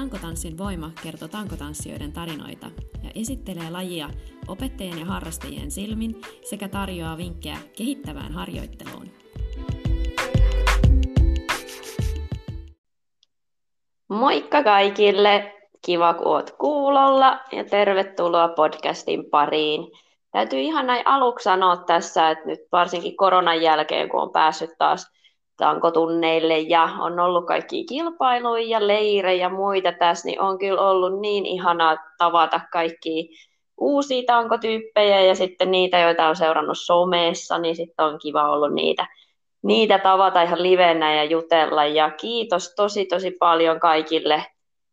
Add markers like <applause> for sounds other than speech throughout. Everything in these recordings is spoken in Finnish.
Tankotanssin voima kertoo tankotanssijoiden tarinoita ja esittelee lajia opettajien ja harrastajien silmin sekä tarjoaa vinkkejä kehittävään harjoitteluun. Moikka kaikille! Kiva, kun oot kuulolla ja tervetuloa podcastin pariin. Täytyy ihan näin aluksi sanoa tässä, että nyt varsinkin koronan jälkeen, kun on päässyt taas tankotunneille ja on ollut kaikki kilpailuja ja leirejä ja muita tässä, niin on kyllä ollut niin ihanaa tavata kaikki uusia tankotyyppejä ja sitten niitä, joita on seurannut somessa, niin sitten on kiva ollut niitä, niitä tavata ihan livenä ja jutella. Ja kiitos tosi tosi paljon kaikille,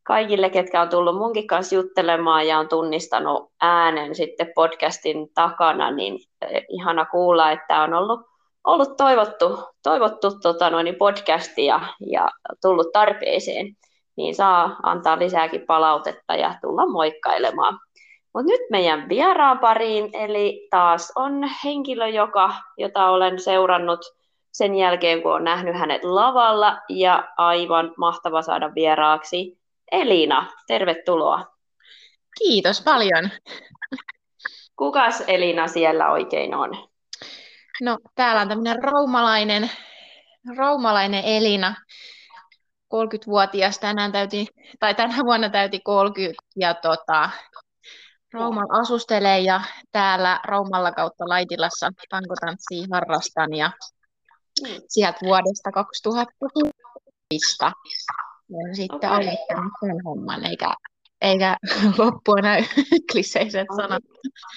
kaikille, ketkä on tullut munkin kanssa juttelemaan ja on tunnistanut äänen sitten podcastin takana, niin eh, ihana kuulla, että on ollut ollut toivottu, toivottu tota noin, podcasti ja, ja tullut tarpeeseen, niin saa antaa lisääkin palautetta ja tulla moikkailemaan. Mutta nyt meidän vieraan pariin, eli taas on henkilö, joka, jota olen seurannut sen jälkeen, kun on nähnyt hänet lavalla, ja aivan mahtava saada vieraaksi. Elina, tervetuloa. Kiitos paljon. Kukas Elina siellä oikein on? No, täällä on tämmöinen raumalainen, raumalainen Elina, 30-vuotias tänään täyti, tai tänä vuonna täyti 30, ja tota, Raumalla asustelee ja täällä Raumalla kautta Laitilassa tankotanssia harrastan ja sieltä vuodesta 2000 olen sitten okay. aloittanut sen homman, eikä, eikä <laughs> loppua näy <laughs> kliseiset sanat.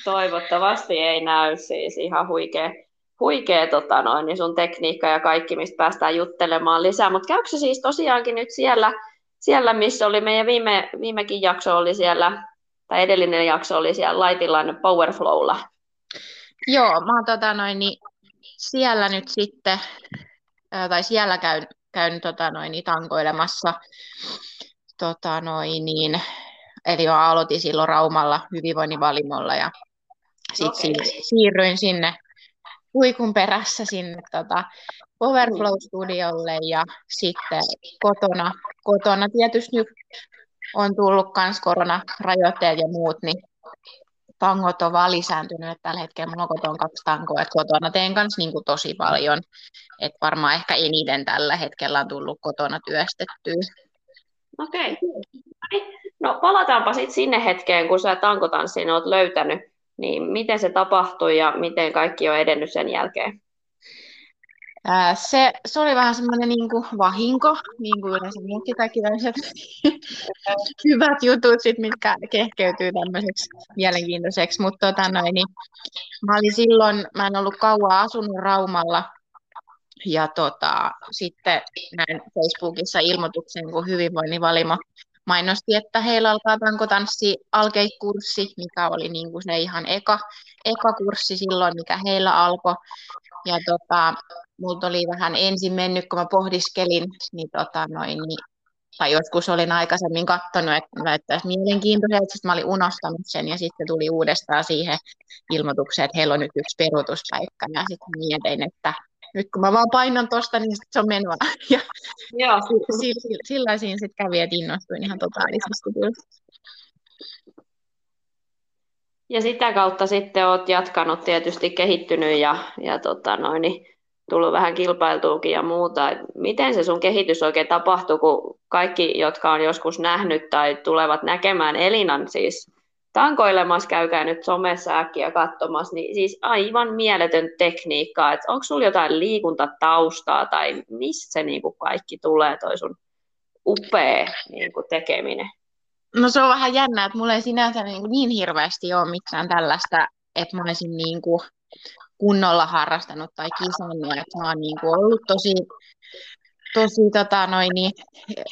Toivottavasti ei näy siis ihan huikea huikea tota noin, niin sun tekniikka ja kaikki, mistä päästään juttelemaan lisää. Mutta käykö se siis tosiaankin nyt siellä, siellä missä oli meidän viime, viimekin jakso oli siellä, tai edellinen jakso oli siellä Laitilan Powerflowlla? Joo, mä oon tota noin, niin siellä nyt sitten, tai siellä käyn, käyn tota noin, niin tankoilemassa. Tota noin, niin, eli mä aloitin silloin Raumalla hyvinvoinnin valimolla ja sitten okay. siirryin sinne huikun perässä sinne tota, Powerflow-studiolle ja sitten kotona, kotona tietysti nyt on tullut myös koronarajoitteet ja muut, niin tangot on vaan lisääntynyt, että tällä hetkellä mulla on kotona kaksi tankoa, että kotona teen kanssa niin kuin tosi paljon, että varmaan ehkä eniten tällä hetkellä on tullut kotona työstettyä. Okei. Okay. No palataanpa sitten sinne hetkeen, kun sä tankotanssin oot löytänyt niin miten se tapahtui ja miten kaikki on edennyt sen jälkeen? Se, se oli vähän semmoinen niin vahinko, niin kuin yleensä muutkin kaikki tämmöiset <laughs> hyvät jutut, sit, mitkä kehkeytyy tämmöiseksi mielenkiintoiseksi. Mutta tota noin, niin, mä olin silloin, mä en ollut kauan asunut Raumalla, ja tota, sitten näin Facebookissa ilmoituksen, kun hyvinvoinnin valimo mainosti, että heillä alkaa tankotanssi alkeikurssi, mikä oli niin kuin se ihan eka, eka kurssi silloin, mikä heillä alkoi. Ja tota, multa oli vähän ensin mennyt, kun mä pohdiskelin, niin, tota, noin, niin tai joskus olin aikaisemmin katsonut, että näyttäisi mielenkiintoiselta, sitten mä olin unohtanut sen ja sitten tuli uudestaan siihen ilmoitukseen, että heillä on nyt yksi peruutuspaikka ja sitten mietin, että nyt kun mä vaan painan tuosta, niin sit se on menoa. <laughs> Ja Joo. Sillä, sillä siinä sitten kävi, että innostuin ihan totaalisesti kyllä. Ja sitä kautta sitten olet jatkanut tietysti kehittynyt ja, ja tota noin, niin tullut vähän kilpailtuukin ja muuta. Miten se sun kehitys oikein tapahtuu, kun kaikki, jotka on joskus nähnyt tai tulevat näkemään Elinan siis tankoilemassa, käykää nyt somessa äkkiä katsomassa, niin siis aivan mieletön tekniikka, että onko sulla jotain liikuntataustaa tai mistä se niin kuin kaikki tulee, toi sun upea niin kuin tekeminen? No se on vähän jännä, että mulla ei sinänsä niin, kuin niin hirveästi ole mitään tällaista, että mä olisin niin kuin kunnolla harrastanut tai kisannut, että mä oon niin kuin ollut tosi, tosi tota, noin, niin,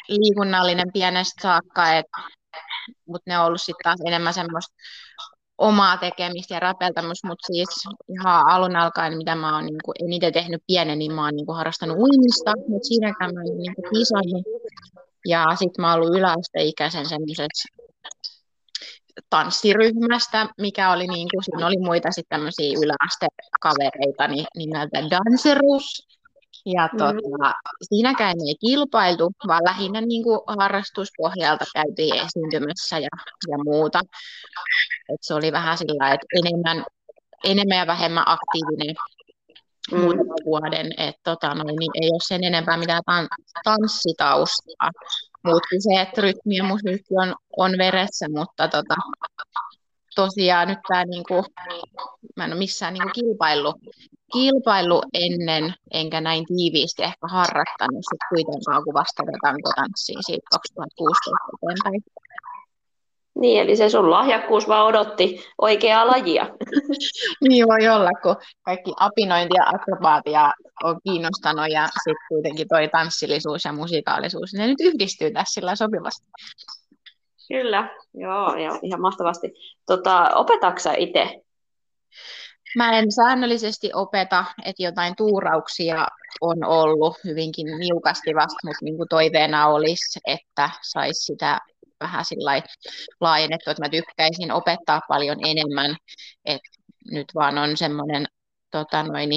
liikunnallinen pienestä saakka, että mutta ne on ollut sitten taas enemmän semmoista omaa tekemistä ja räpeltämistä, mutta siis ihan alun alkaen, mitä mä oon niin eniten tehnyt pienen, niin mä oon niin harrastanut uimista, mutta siinäkään mä en niin kisannut. Ja sitten mä oon ollut yläasteikäisen semmoisessa tanssiryhmästä, mikä oli niin kuin, siinä oli muita sitten tämmöisiä yläastekavereita niin, nimeltä Dancerus. Ja Mm. tota, siinäkään ei kilpailtu, vaan lähinnä niin kuin harrastuspohjalta käytiin esiintymässä ja, ja muuta. Et se oli vähän sillä että enemmän, enemmän ja vähemmän aktiivinen Mm. muutaman vuoden, että tota, noin, niin ei ole sen enempää mitään tan- tanssitaustaa. Muut kuin se, että rytmi ja musiikki on, on veressä, mutta tota, tosiaan nyt tämä, niinku, mä en ole missään niinku kilpaillut, kilpaillut ennen, enkä näin tiiviisti ehkä harrastanut sit kuitenkaan, kun vasta tätä tankotanssia siitä 2016 eteenpäin. Niin, eli se sun lahjakkuus vaan odotti oikeaa lajia. <laughs> Niin voi olla, kun kaikki apinointi ja akrobaatia on kiinnostanut ja sitten kuitenkin toi tanssillisuus ja musikaalisuus, ne nyt yhdistyy tässä sillä sopivasti. Kyllä, joo, joo ihan mahtavasti. Tota, opetatko itse? Mä en säännöllisesti opeta, että jotain tuurauksia on ollut hyvinkin niukasti vasta, mutta niin kuin toiveena olisi, että saisi sitä vähän laajennettua, että mä tykkäisin opettaa paljon enemmän, että nyt vaan on semmoinen tota noin,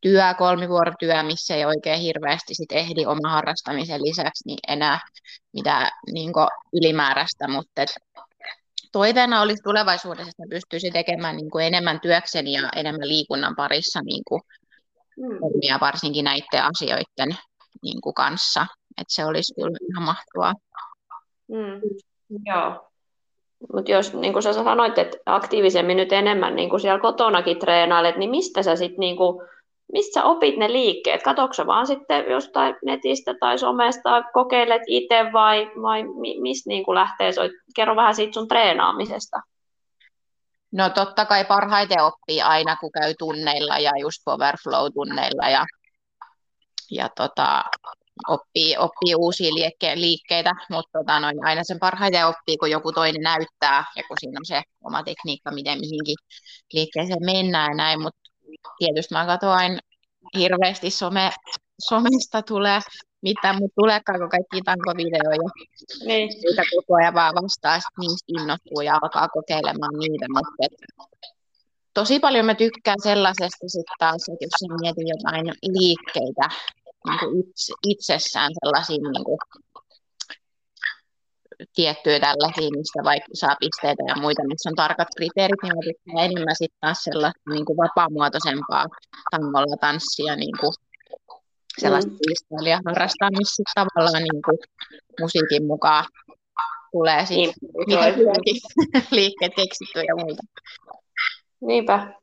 työ, kolmivuorotyö, missä ei oikein hirveästi sit ehdi oma harrastamisen lisäksi niin enää mitään niin ylimääräistä, mutta et toiveena olisi tulevaisuudessa, että pystyisi tekemään niin kuin enemmän työkseni ja enemmän liikunnan parissa niin kuin Mm. varsinkin näiden asioiden niin kuin kanssa. että se olisi kyllä ihan mahtavaa. Mm. Joo. Mutta jos, niin kuin sä sanoit, että aktiivisemmin nyt enemmän niin kuin siellä kotonakin treenailet, niin mistä sä sitten, niin kuin, mistä sä opit ne liikkeet? Katoksa vaan sitten jostain netistä tai somesta, kokeilet itse vai, vai mi, mistä niin lähtee? Soit, kerro vähän siitä sun treenaamisesta. No totta kai parhaiten oppii aina, kun käy tunneilla ja just Power Flow-tunneilla ja, ja tota, oppii, oppii uusia liikke- liikkeitä, mutta tota, noin, aina sen parhaiten oppii, kun joku toinen näyttää ja kun siinä on se oma tekniikka, miten mihinkin liikkeeseen mennään ja näin, mutta tietysti mä katson aina hirveästi some, somesta tulee, mitä mut tuleekaan, kun kaikki tankovideoja Niin. niitä koko ajan vaan vastaa, sit niistä innostuu ja alkaa kokeilemaan niitä, mutta et, tosi paljon mä tykkään sellaisesta sitten taas, että jos mietin jotain liikkeitä niin kuin itse, itsessään sellaisia niin kuin, tiettyjä tällaisia, mistä vaikka saa pisteitä ja muita, missä on tarkat kriteerit, niin mä tykkään enemmän sitten taas sellaista niin kuin vapaamuotoisempaa tangolla tanssia, niin kuin sellaista Mm. harrastaa, missä tavallaan niin kuin musiikin mukaan tulee Niin, mitä toi. hyväkin <laughs> liikkeet keksittyä ja muuta. Niinpä.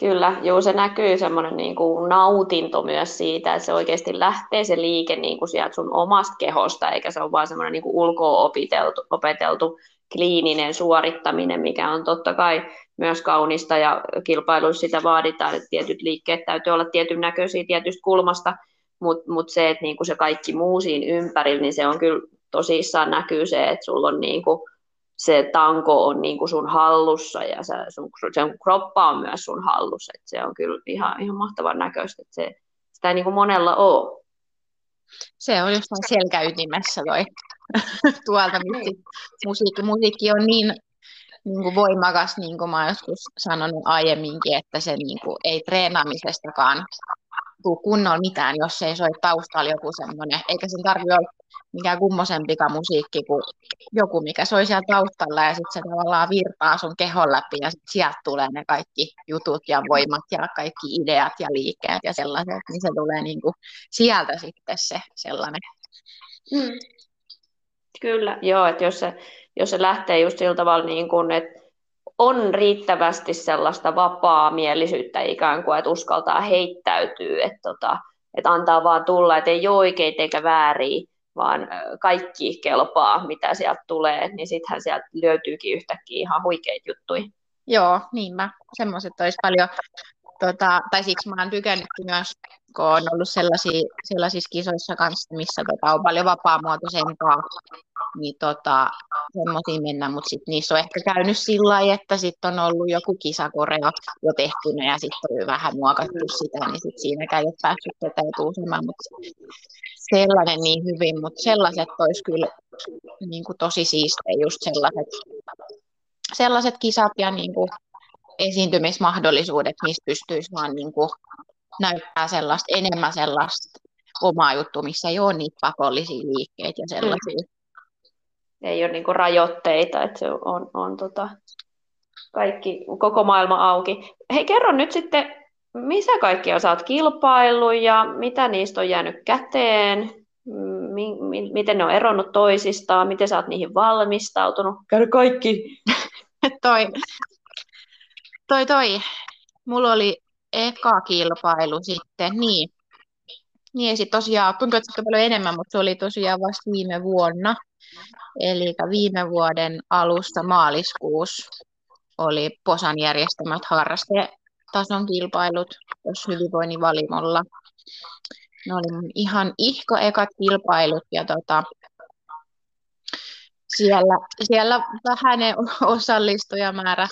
Kyllä, joo, se näkyy semmoinen niin kuin nautinto myös siitä, että se oikeasti lähtee se liike niin kuin sieltä sun omasta kehosta, eikä se ole vaan semmoinen niin kuin ulkoa opeteltu, opeteltu kliininen suorittaminen, mikä on totta kai myös kaunista ja kilpailuissa sitä vaaditaan, että tietyt liikkeet täytyy olla tietyn näköisiä tietystä kulmasta, mutta mut se, että niinku se kaikki muu siinä ympärillä, niin se on kyllä tosissaan näkyy se, että sulla on niinku, se tanko on niinku sun hallussa ja sä, sun, sen kroppa on myös sun hallussa, että se on kyllä ihan, ihan mahtavan näköistä, että se, sitä ei niinku monella ole. Se on jostain selkäytimessä toi <laughs> tuolta, mistä musiikki, musiikki on niin, niin kuin voimakas, niin kuin mä joskus sanonut aiemminkin, että se niin kuin, ei treenaamisestakaan tule kunnolla mitään, jos ei soi taustalla joku semmoinen, eikä sen tarvitse olla mikään kummosempikaan musiikki kuin joku, mikä soi siellä taustalla ja sitten se tavallaan virtaa sun kehon läpi ja sit sieltä tulee ne kaikki jutut ja voimat ja kaikki ideat ja liikkeet ja sellaiset, niin se tulee niin kuin sieltä sitten se sellainen. Mm. Kyllä, joo, että jos se, jos se lähtee just sillä tavalla, niin kuin, että on riittävästi sellaista vapaa-mielisyyttä ikään kuin, että uskaltaa heittäytyä, että, tota, että antaa vaan tulla, että ei ole oikein eikä väärin, vaan kaikki kelpaa, mitä sieltä tulee, niin sittenhän sieltä löytyykin yhtäkkiä ihan huikeita juttuja. Joo, niin mä. Semmoiset olisi paljon, tota, tai siksi mä oon tykännyt myös, kun on ollut sellaisia, sellaisissa kisoissa kanssa, missä tota, on paljon vapaamuotoisempaa, niin tota, semmoisia mennä, mutta sitten niissä on ehkä käynyt sillä lailla, että sitten on ollut joku kisakoreo jo tehtynä ja sitten on vähän muokattu sitä, niin sitten siinäkään ei ole päässyt toteutumaan, mutta sellainen niin hyvin, mutta sellaiset olisi kyllä niin kuin tosi siistejä, just sellaiset, sellaiset kisat ja niin kuin esiintymismahdollisuudet, mistä pystyisi vaan niin kuin näyttää sellaista, enemmän sellaista omaa juttu, missä ei ole niitä pakollisia liikkeitä ja sellaisia. Mm. Ei ole niinku rajoitteita, että se on, on tota, kaikki, koko maailma auki. Hei, kerro nyt sitten, missä kaikki osaat kilpailu ja mitä niistä on jäänyt käteen? Mi- mi- miten ne on eronnut toisistaan? Miten sä oot niihin valmistautunut? Käy kaikki. <laughs> toi, toi, toi. Mulla oli eka kilpailu sitten, niin. Niin ei sitten tosiaan, tuntuu, että paljon enemmän, mutta se oli tosiaan vasta viime vuonna. Eli viime vuoden alusta maaliskuussa oli Posan järjestämät harrastetason kilpailut tuossa hyvinvoinnin valimolla. Ne oli ihan ihko ekat kilpailut ja tota, siellä, siellä vähäinen osallistujamäärä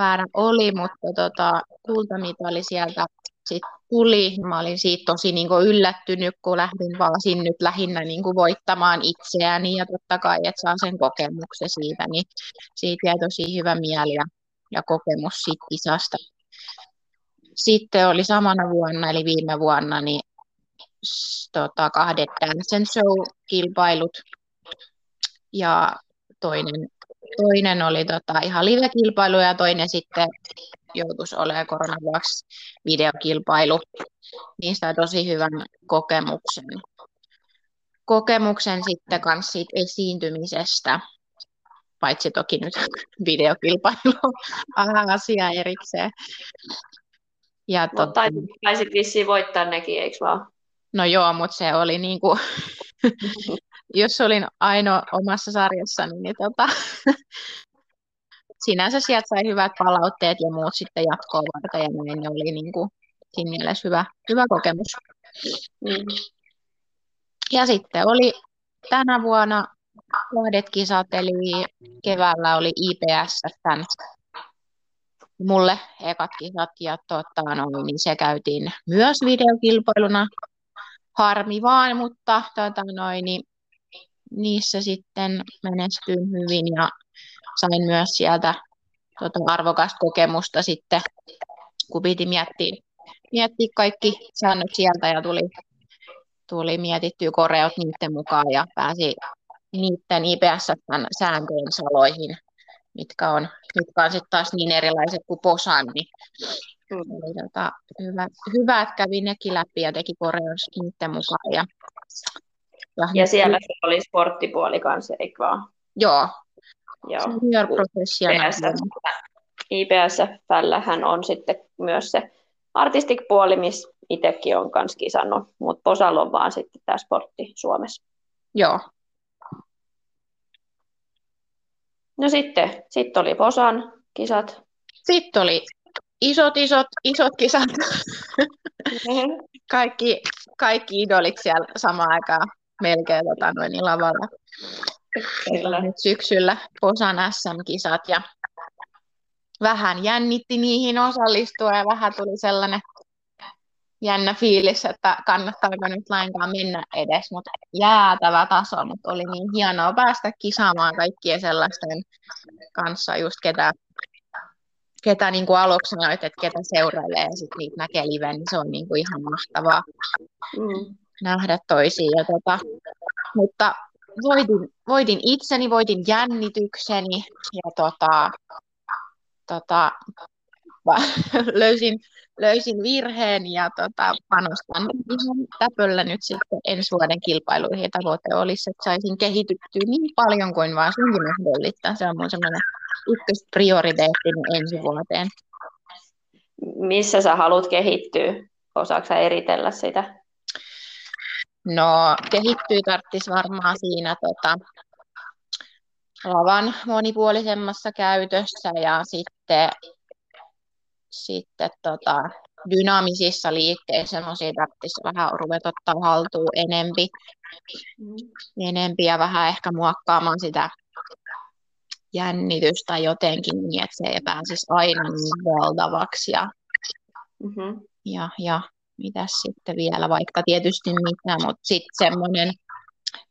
määrä oli, mutta tota, kultamitali sieltä sit tuli. Mä olin siitä tosi niin kuin yllättynyt, kun lähdin vaan sinne nyt lähinnä niin kuin voittamaan itseäni ja totta kai, että saa sen kokemuksen siitä, niin siitä jäi tosi hyvä mieli ja, ja kokemus siitä kisasta. Sitten oli samana vuonna, eli viime vuonna, niin tota, kahdet Dance Show-kilpailut ja toinen, toinen oli tota, ihan live-kilpailu ja toinen sitten joutuisi olemaan koronavuoksi videokilpailu. Niistä on tosi hyvän kokemuksen. Kokemuksen sitten kanssa siitä esiintymisestä, paitsi toki nyt videokilpailu <laughs> asia erikseen. Ja mutta tot... taisit vissiin voittaa nekin, eikö vaan? No joo, mutta se oli niin kuin, <laughs> jos olin ainoa omassa sarjassani, niin tota, <laughs> sinänsä sieltä sai hyvät palautteet ja muut sitten jatkoa varten ja näin, ne oli niin kuin, siinä mielessä hyvä, hyvä kokemus. Mm. Ja sitten oli tänä vuonna kahdet kisat, eli keväällä oli IPS tämän mulle ekat kisat ja tota, no, niin se käytiin myös videokilpailuna. Harmi vaan, mutta tota, noin, niin niissä sitten menestyin hyvin ja sain myös sieltä tota, arvokasta kokemusta sitten, kun piti miettiä, miettiä kaikki säännöt sieltä ja tuli, tuli mietittyä koreot niiden mukaan ja pääsi niiden IPS-sääntöjen saloihin, mitkä on, mitkä on sitten taas niin erilaiset kuin POSAN, niin oli tota, hyvä, hyvä, että kävi nekin läpi ja teki koreos niiden mukaan. Ja, ja, ja siellä se oli sporttipuoli kanssa, eikö vaan? Joo, Joo. Senior professional. IPSFllähän on sitten myös se artistic puoli, missä itsekin on kanssa kisannut, mutta Posalla on vaan sitten tämä sportti Suomessa. Joo. No sitten, sitten oli Posan kisat. Sitten oli isot, isot, isot kisat. Mm-hmm. <laughs> kaikki, kaikki idolit siellä samaan aikaan melkein tota, noin lavalla. Kyllä. Nyt syksyllä Posan SM-kisat ja vähän jännitti niihin osallistua ja vähän tuli sellainen jännä fiilis, että kannattaako nyt lainkaan mennä edes, mutta jäätävä taso, mutta oli niin hienoa päästä kisaamaan kaikkien sellaisten kanssa, just ketä, ketä niin kuin aluksi sanoit, että ketä seurailee ja sitten niitä näkee live, niin se on niin kuin ihan mahtavaa mm. Nähdä toisiin. Ja tota, mutta voitin, voitin itseni, voitin jännitykseni ja tota, tota, <laughs> löysin, löysin virheen ja tota, panostan ihan täpöllä nyt sitten ensi vuoden kilpailuihin. Ja tavoite olisi, että saisin kehityttyä niin paljon kuin vaan suinkin mahdollista. Se on mun semmoinen ykkösprioriteetti ensi vuoteen. Missä sä haluat kehittyä? Osaatko eritellä sitä? No, kehittyi tarvitsisi varmaan siinä tota, lavan monipuolisemmassa käytössä ja sitten, sitten tota, dynaamisissa liikkeissä semmoisia tarvitsisi vähän ruveta ottaa haltuun enempi, mm. enempi ja vähän ehkä muokkaamaan sitä jännitystä jotenkin niin, että se ei pääsisi aina niin valtavaksi ja, mm-hmm. ja, ja mitä sitten vielä, vaikka tietysti mitä, mutta sitten semmoinen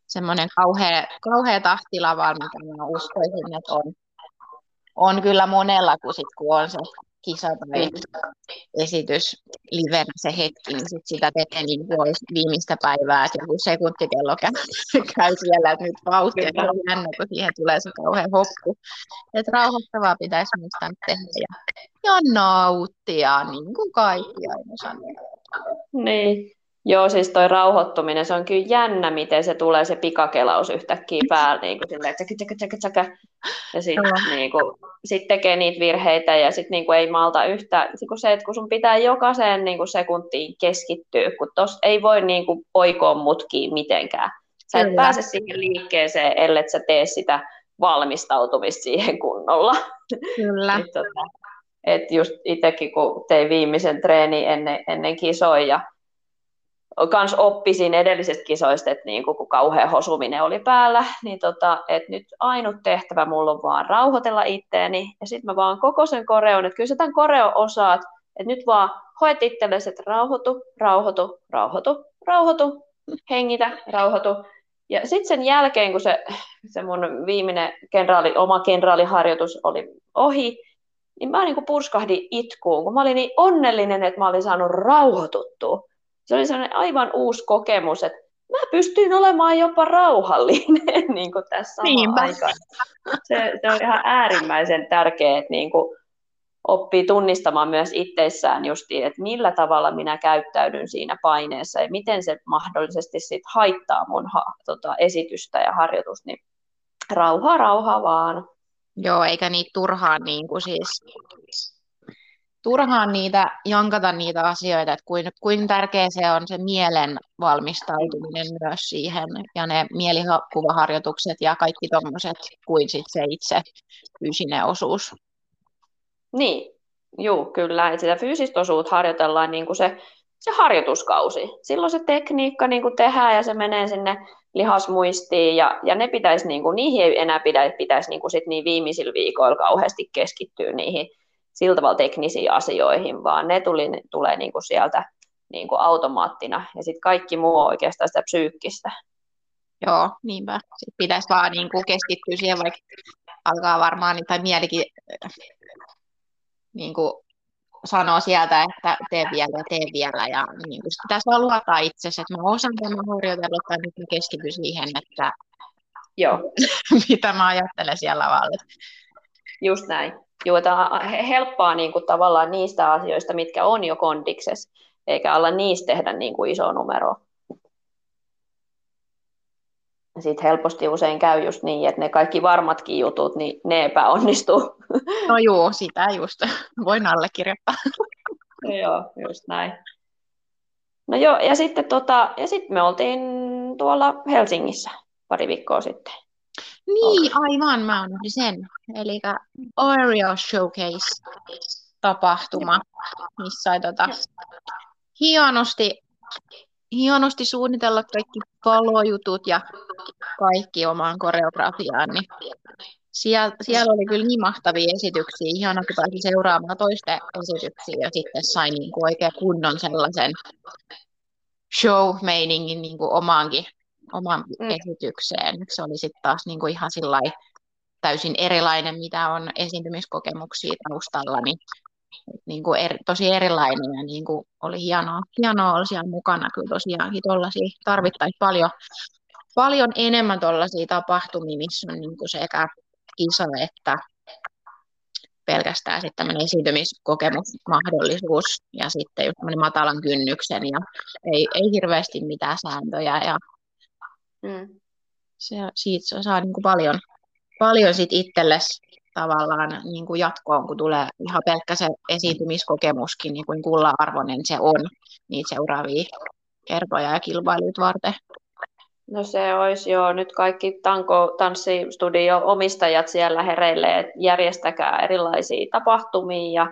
semmoinen kauhea, kauhea tahtila vaan, mitä mä uskoisin, että on, on kyllä monella, kun, sit, kun on se kisa tai esitys livenä se hetki, niin sit sitä tekee niin kuin viimeistä päivää, että joku sekuntikello käy, <laughs> käy siellä, että nyt vauhtia, ja on jännä, kun siihen tulee se kauhean hoppu. Että rauhoittavaa pitäisi muistaa tehdä ja, ja nauttia, niin kuin kaikki aina sanoo. Niin, Joo, siis toi rauhoittuminen, se on kyllä jännä, miten se tulee se pikakelaus yhtäkkiä päällä, niin kuin silleen, tsäkä, tsäkä, tsäkä, tsäkä. ja sitten niin kuin, sit tekee niitä virheitä ja sitten niin ei malta yhtä, kun se, että kun sun pitää jokaiseen niin kuin sekuntiin keskittyä, kun tos ei voi niin kuin oikoa mutkiin mitenkään. Sä et Kyllä. pääse siihen liikkeeseen, ellei sä tee sitä valmistautumista siihen kunnolla. Kyllä. et, <laughs> tota, et just itsekin, kun tein viimeisen treeni ennen, ennen kisoja, kans oppisin edellisestä kisoista, että niin kun kauhea hosuminen oli päällä, niin tota, että nyt ainut tehtävä mulla on vaan rauhoitella itteeni, ja sitten mä vaan koko sen koreon, että kyllä sä tämän koreo osaat, että nyt vaan hoet itsellesi, että rauhoitu, rauhoitu, rauhoitu, rauhoitu, hengitä, rauhoitu. Ja sitten sen jälkeen, kun se, se mun viimeinen kenraali, oma kenraaliharjoitus oli ohi, niin mä niin purskahdin itkuun, kun mä olin niin onnellinen, että mä olin saanut rauhoituttua se oli sellainen aivan uusi kokemus, että mä pystyin olemaan jopa rauhallinen <laughs> niin kuin tässä samaan aikaan. Se, se on ihan äärimmäisen tärkeää, että niin kuin oppii tunnistamaan myös itseissään justi, että millä tavalla minä käyttäydyn siinä paineessa ja miten se mahdollisesti sit haittaa mun ha, tota, esitystä ja harjoitusta, niin rauhaa, rauhaa vaan. Joo, eikä niitä turhaan niin kuin siis turhaan niitä, jankata niitä asioita, että kuin, kuin tärkeä se on se mielen valmistautuminen myös siihen, ja ne mielikuvaharjoitukset ja kaikki tuommoiset, kuin sit se itse fyysinen osuus. Niin, Joo, kyllä. että sitä fyysistä osuutta harjoitellaan niin kuin se, se harjoituskausi. Silloin se tekniikka niin kuin tehdään ja se menee sinne lihasmuistiin ja, ja ne pitäisi, niin kuin, niihin ei enää pitäisi, pitäisi niin kuin sit niin viimeisillä viikoilla kauheasti keskittyä niihin sillä tavalla teknisiin asioihin, vaan ne tuli, tulee niin kuin sieltä niin kuin automaattina, ja sitten kaikki muu on oikeastaan sitä psyykkistä. Joo, niinpä. Sitten pitäisi vaan niin kuin keskittyä siihen, vaikka alkaa varmaan, tai mielikin niin kuin sanoo sieltä, että tee vielä ja tee vielä. Ja niin kuin pitäisi vaan luottaa itsesi, että mä osaan tämän harjoitella, tai nyt mä keskityn siihen, että Joo. <laughs> mitä mä ajattelen siellä lavalla. Just näin. Joo, että helppaa niin kuin, tavallaan niistä asioista, mitkä on jo kondiksessa, eikä alla niistä tehdä niin kuin iso numero. Sitten helposti usein käy just niin, että ne kaikki varmatkin jutut, niin ne epäonnistuu. No joo, sitä just. Voin allekirjoittaa. No joo, just näin. No joo, ja sitten, tota, ja sitten me oltiin tuolla Helsingissä pari viikkoa sitten. Niin, aivan, mä unohdin sen. Eli Oreo Showcase-tapahtuma, missä sai tota, hienosti, hienosti suunnitella kaikki palojutut ja kaikki omaan koreografiaan. Niin siellä, siellä oli kyllä niin mahtavia esityksiä. Ihana, kun pääsi seuraamaan toisten esityksiä ja sitten sai niin kuin oikein kunnon sellaisen show-meiningin niin kuin omaankin oman mm. esitykseen. Se oli sitten taas niinku ihan sillai, täysin erilainen, mitä on esiintymiskokemuksia taustalla, niin, niin kuin er, tosi erilainen ja niin kuin oli hienoa, hienoa olla siellä mukana. Kyllä tosiaankin tuollaisia tarvittaisiin paljon, paljon enemmän tuollaisia tapahtumia, missä on niin kuin sekä kisa että pelkästään sitten tämmöinen esiintymiskokemusmahdollisuus ja sitten just matalan kynnyksen ja ei, ei hirveästi mitään sääntöjä ja Mm. Se, siitä saa niin kuin paljon, paljon sit itsellesi tavallaan niin kuin jatkoon, kun tulee ihan pelkkä se esiintymiskokemuskin, niin kuin kulla-arvoinen se on niitä seuraavia kertoja ja kilpailuita varten. No se olisi jo nyt kaikki tanko tanssistudio omistajat siellä hereille, että järjestäkää erilaisia tapahtumia ja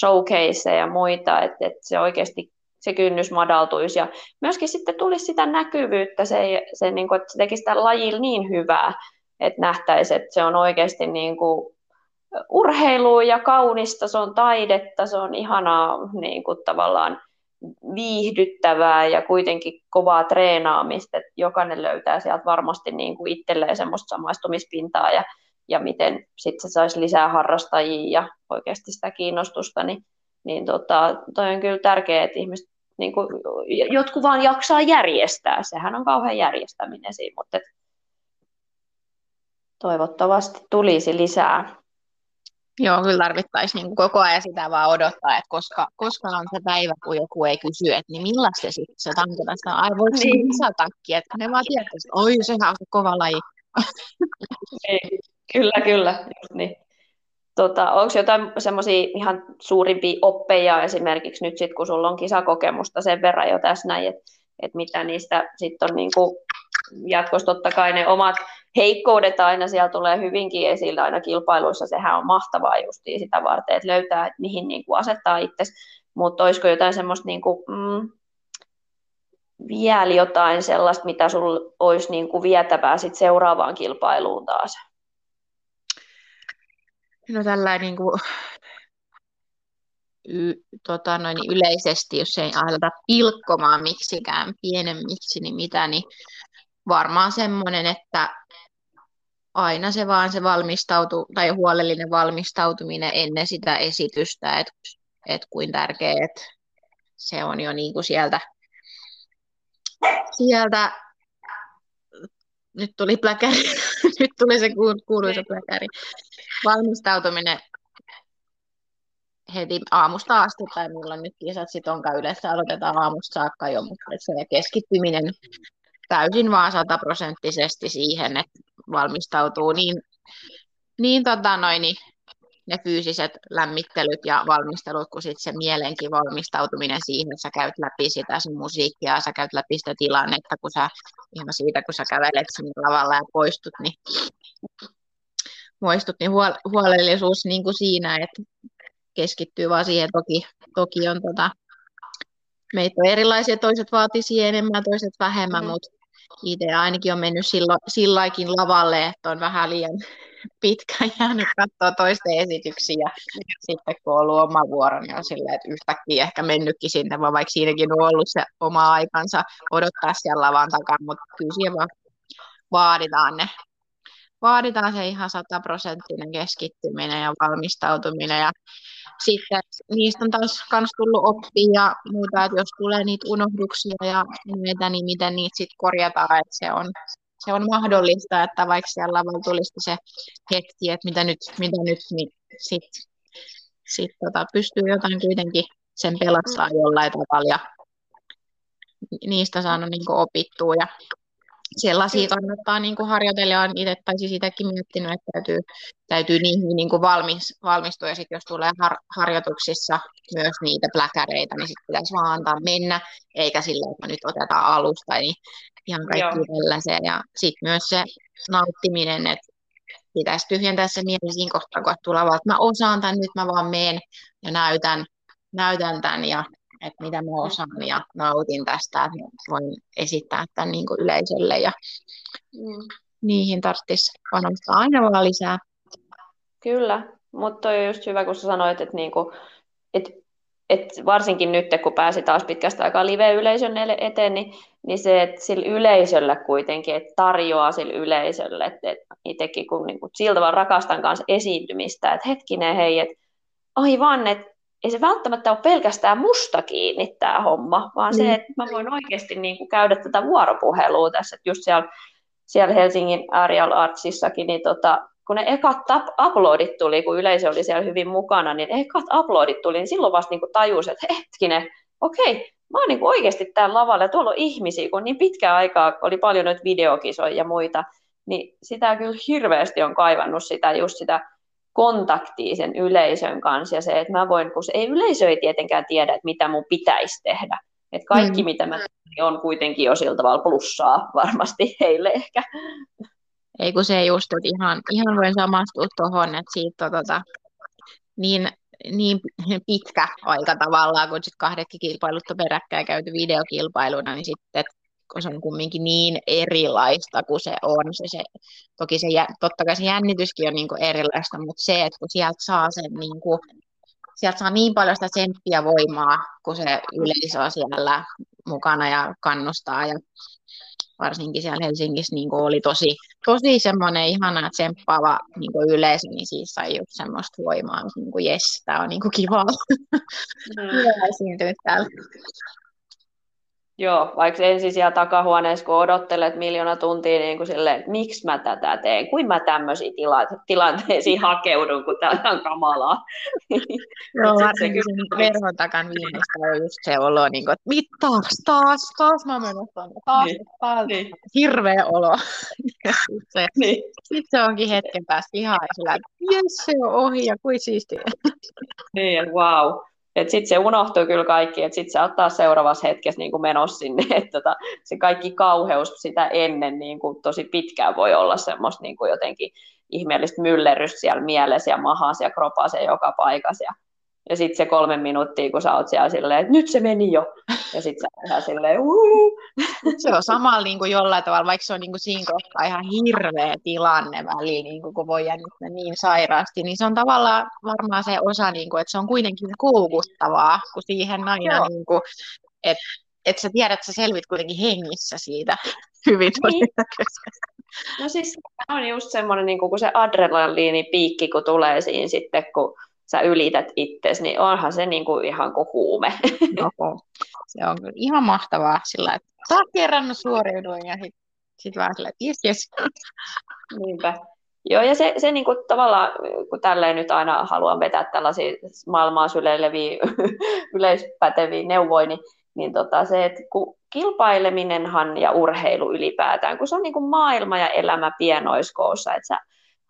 showcaseja ja muita, että, että se oikeasti se kynnys madaltuisi. Ja myöskin sitten tulisi sitä näkyvyyttä, se, se, niin kuin, että se tekisi sitä lajilla niin hyvää, että nähtäisiin, että se on oikeasti niin kuin urheilua ja kaunista, se on taidetta, se on ihanaa niin kuin tavallaan viihdyttävää ja kuitenkin kovaa treenaamista, että jokainen löytää sieltä varmasti niin kuin itselleen semmoista samaistumispintaa ja ja miten sitten se saisi lisää harrastajia ja oikeasti sitä kiinnostusta, niin, niin tota, toi on kyllä tärkeää, että ihmiset, niin kuin, jotkut vaan jaksaa järjestää, sehän on kauhean järjestäminen siinä, mutta et, toivottavasti tulisi lisää. Joo, kyllä tarvittaisiin niin koko ajan sitä vaan odottaa, että koska, koska on se päivä, kun joku ei kysy, että niin millaista se sitten se tankata sitä, ai voiko niin. lisätakki, että ne vaan tietää, että oi sehän on se kova laji. <laughs> Niin. Kyllä, kyllä. Just niin. Tota, onko jotain semmoisia ihan suurimpia oppeja esimerkiksi nyt sit, kun sulla on kisakokemusta sen verran jo tässä näin, että et mitä niistä sitten on niinku jatkossa totta kai ne omat heikkoudet aina siellä tulee hyvinkin esille aina kilpailuissa, sehän on mahtavaa justiin sitä varten, että löytää, että mihin niin kuin asettaa itse, mutta olisiko jotain semmoista niin kuin, mm, vielä jotain sellaista, mitä sinulla olisi niin kuin vietävää sit seuraavaan kilpailuun taas? No tällainen niin kuin, y, tota, noin yleisesti, jos ei aleta pilkkomaan miksikään pienemmiksi, niin mitä, niin varmaan semmoinen, että aina se vaan se valmistautu, tai huolellinen valmistautuminen ennen sitä esitystä, että et kuin tärkeä, se on jo niin kuin sieltä, sieltä nyt tuli pläkäri, <laughs> nyt tuli se kuuluisa pläkäri. Valmistautuminen heti aamusta asti, tai milloin nyt kisat sit onkaan yleensä, aloitetaan aamusta saakka jo, mutta se keskittyminen täysin vaan sataprosenttisesti siihen, että valmistautuu niin, niin, tota noin, niin ne fyysiset lämmittelyt ja valmistelut, kun sitten se mielenkin valmistautuminen siihen, että sä käyt läpi sitä sun musiikkia, sä käyt läpi sitä tilannetta, kun sä ihan siitä, kun sä kävelet sinne lavalla ja poistut, niin muistut, niin huol- huolellisuus niin kuin siinä, että keskittyy vaan siihen, toki, toki on tota, meitä on erilaisia, toiset vaatii siihen enemmän, toiset vähemmän, mm. mutta itse ainakin on mennyt silloin, silläkin lavalle, että on vähän liian <laughs> pitkä <laughs> jäänyt katsoa toisten esityksiä. Sitten kun on ollut oma vuoro, niin on silleen, että yhtäkkiä ehkä mennytkin sinne, vaan vaikka siinäkin on ollut se oma aikansa odottaa siellä lavan takana, mutta kyllä siihen vaan vaaditaan ne vaaditaan se ihan sataprosenttinen keskittyminen ja valmistautuminen ja sitten niistä on taas kans tullut oppia ja muuta, että jos tulee niitä unohduksia ja näitä, niin miten niitä sitten korjataan, että se on, se on mahdollista, että vaikka siellä lavalla tulisi se hetki, että mitä nyt, mitä nyt niin sitten sit tota, pystyy jotain kuitenkin sen pelastaa jollain tavalla ja niistä saanut niin opittua ja sellaisia kannattaa niin kuin harjoitella. Olen itse tai siis sitäkin miettinyt, että täytyy, täytyy niihin niin kuin valmis, valmistua. Ja sitten jos tulee har, harjoituksissa myös niitä pläkäreitä, niin sitten pitäisi vaan antaa mennä, eikä sillä, että nyt otetaan alusta. Niin ihan kaikki tällaisia. Ja sitten myös se nauttiminen, että pitäisi tyhjentää se mieli siinä kohtaa, kun tulee että mä osaan tämän, nyt mä vaan meen ja näytän, näytän tämän ja että mitä mä osaan ja nautin tästä, että voin esittää tämän niin kuin yleisölle ja mm. niihin tarvitsisi panostaa aina vaan lisää. Kyllä, mutta on just hyvä, kun sä sanoit, että, niinku, että, että varsinkin nyt, kun pääsi taas pitkästä aikaa live-yleisön eteen, niin, niin se, että sillä yleisöllä kuitenkin, että tarjoaa sillä yleisölle, että, että itsekin kun niin kuin, siltä vaan rakastan kanssa esiintymistä, että hetkinen hei, että aivan, että ei se välttämättä ole pelkästään musta kiinni tämä homma, vaan mm. se, että mä voin oikeasti niin kuin käydä tätä vuoropuhelua tässä, että just siellä, siellä Helsingin Arial Artsissakin, niin tota, kun ne ekat tap- uploadit tuli, kun yleisö oli siellä hyvin mukana, niin ekat uploadit tuli, niin silloin vasta niin kuin tajus, että hetkinen, okei, mä oon niin kuin oikeasti täällä lavalla, ja tuolla on ihmisiä, kun niin pitkä aikaa oli paljon noita videokisoja ja muita, niin sitä kyllä hirveästi on kaivannut sitä, just sitä kontaktia sen yleisön kanssa ja se, että mä voin, kun se ei yleisö ei tietenkään tiedä, että mitä mun pitäisi tehdä. Että kaikki, mm. mitä mä teen, on kuitenkin jo sillä tavalla plussaa varmasti heille ehkä. Ei kun se just, että ihan, ihan voin samastua tuohon, että siitä on tota, niin, niin pitkä aika tavallaan, kun sitten kahdetkin kilpailut on peräkkäin käyty videokilpailuna, niin sitten, kun se on kumminkin niin erilaista kuin se on. Se, se, toki se, totta kai se jännityskin on niin kuin erilaista, mutta se, että kun sieltä saa sen niin kuin, sieltä saa niin paljon sitä tsemppiä voimaa, kun se yleisö on siellä mukana ja kannustaa ja varsinkin siellä Helsingissä niin oli tosi, tosi semmoinen ihana tsemppaava niin yleisö, niin siis sai just semmoista voimaa, niin kuin jes, tämä on niin kuin kiva, mm. <laughs> esiintyä täällä. Joo, vaikka ensin siellä takahuoneessa, kun odottelet miljoona tuntia niin kuin silleen, että miksi mä tätä teen, kuin mä tämmöisiin tila- tilanteisiin <laughs> hakeudun, kun tämä on kamalaa. <laughs> Joo, <laughs> varsinkin se, sen verhon takan viimeistä on just se olo, niin kuin, että mit taas, taas, taas mä menen tuonne, taas, niin. taas, niin. hirveä olo. sitten se, niin. sit se onkin hetken päästä ihan sillä, että jes, se on ohi ja kuin siistiä. niin, wow. Että sitten se unohtuu kyllä kaikki, että sitten se ottaa seuraavassa hetkessä niin kuin menossa sinne, <laughs> että tota, se kaikki kauheus sitä ennen niin kuin tosi pitkään voi olla semmoista niin kuin jotenkin ihmeellistä myllerrystä siellä mielessä ja mahassa ja kropassa ja joka paikassa. Ja ja sitten se kolme minuuttia, kun sä oot siellä silleen, että nyt se meni jo. Ja sitten sä ihan silleen, Uu! Se on samalla niin kuin jollain tavalla, vaikka se on niin kuin siinä kohtaa ihan hirveä tilanne väliin, niin kuin, kun voi jännittää niin sairaasti, niin se on tavallaan varmaan se osa, niin kuin, että se on kuitenkin koukuttavaa, kun siihen aina, niin kuin, että että sä tiedät, että sä selvit kuitenkin hengissä siitä hyvin niin. No siis on just semmoinen, niin kun se adrenaliinipiikki, kun tulee siinä sitten, kun sä ylität itsesi, niin onhan se niin kuin ihan kuin huume. <laughs> Oho. Se on kyllä ihan mahtavaa sillä, että taas kerran suoriuduin ja sitten sit vähän sillä, että yes, yes. <laughs> Niinpä. Joo, ja se, se niin kuin tavallaan, kun tälleen nyt aina haluan vetää tällaisia maailmaa syleileviä, <laughs> yleispäteviä neuvoja, niin, niin tota se, että kun kilpaileminenhan ja urheilu ylipäätään, kun se on niin kuin maailma ja elämä pienoiskoossa, että sä